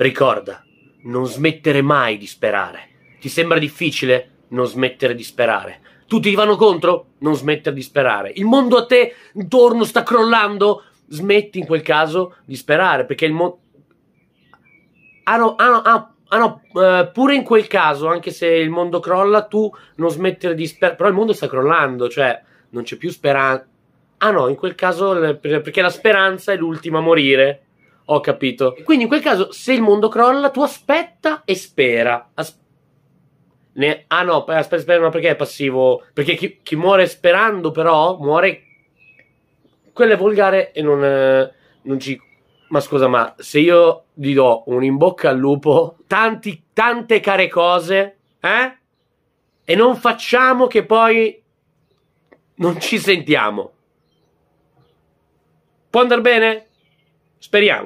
Ricorda, non smettere mai di sperare. Ti sembra difficile? Non smettere di sperare. Tutti ti vanno contro? Non smettere di sperare. Il mondo a te intorno sta crollando? Smetti in quel caso di sperare, perché il mondo... Ah no, ah no, ah, ah no uh, pure in quel caso, anche se il mondo crolla, tu non smettere di sperare. Però il mondo sta crollando, cioè non c'è più speranza. Ah no, in quel caso, perché la speranza è l'ultima a morire. Ho capito. Quindi in quel caso, se il mondo crolla, tu aspetta e spera. As- ne- ah no, aspetta, aspetta, no, perché è passivo? Perché chi, chi muore sperando, però, muore. Quello è volgare e non, eh, non ci. Ma scusa, ma se io gli do un in bocca al lupo, tanti, tante care cose, eh? E non facciamo che poi non ci sentiamo. Può andare bene? Speriamo.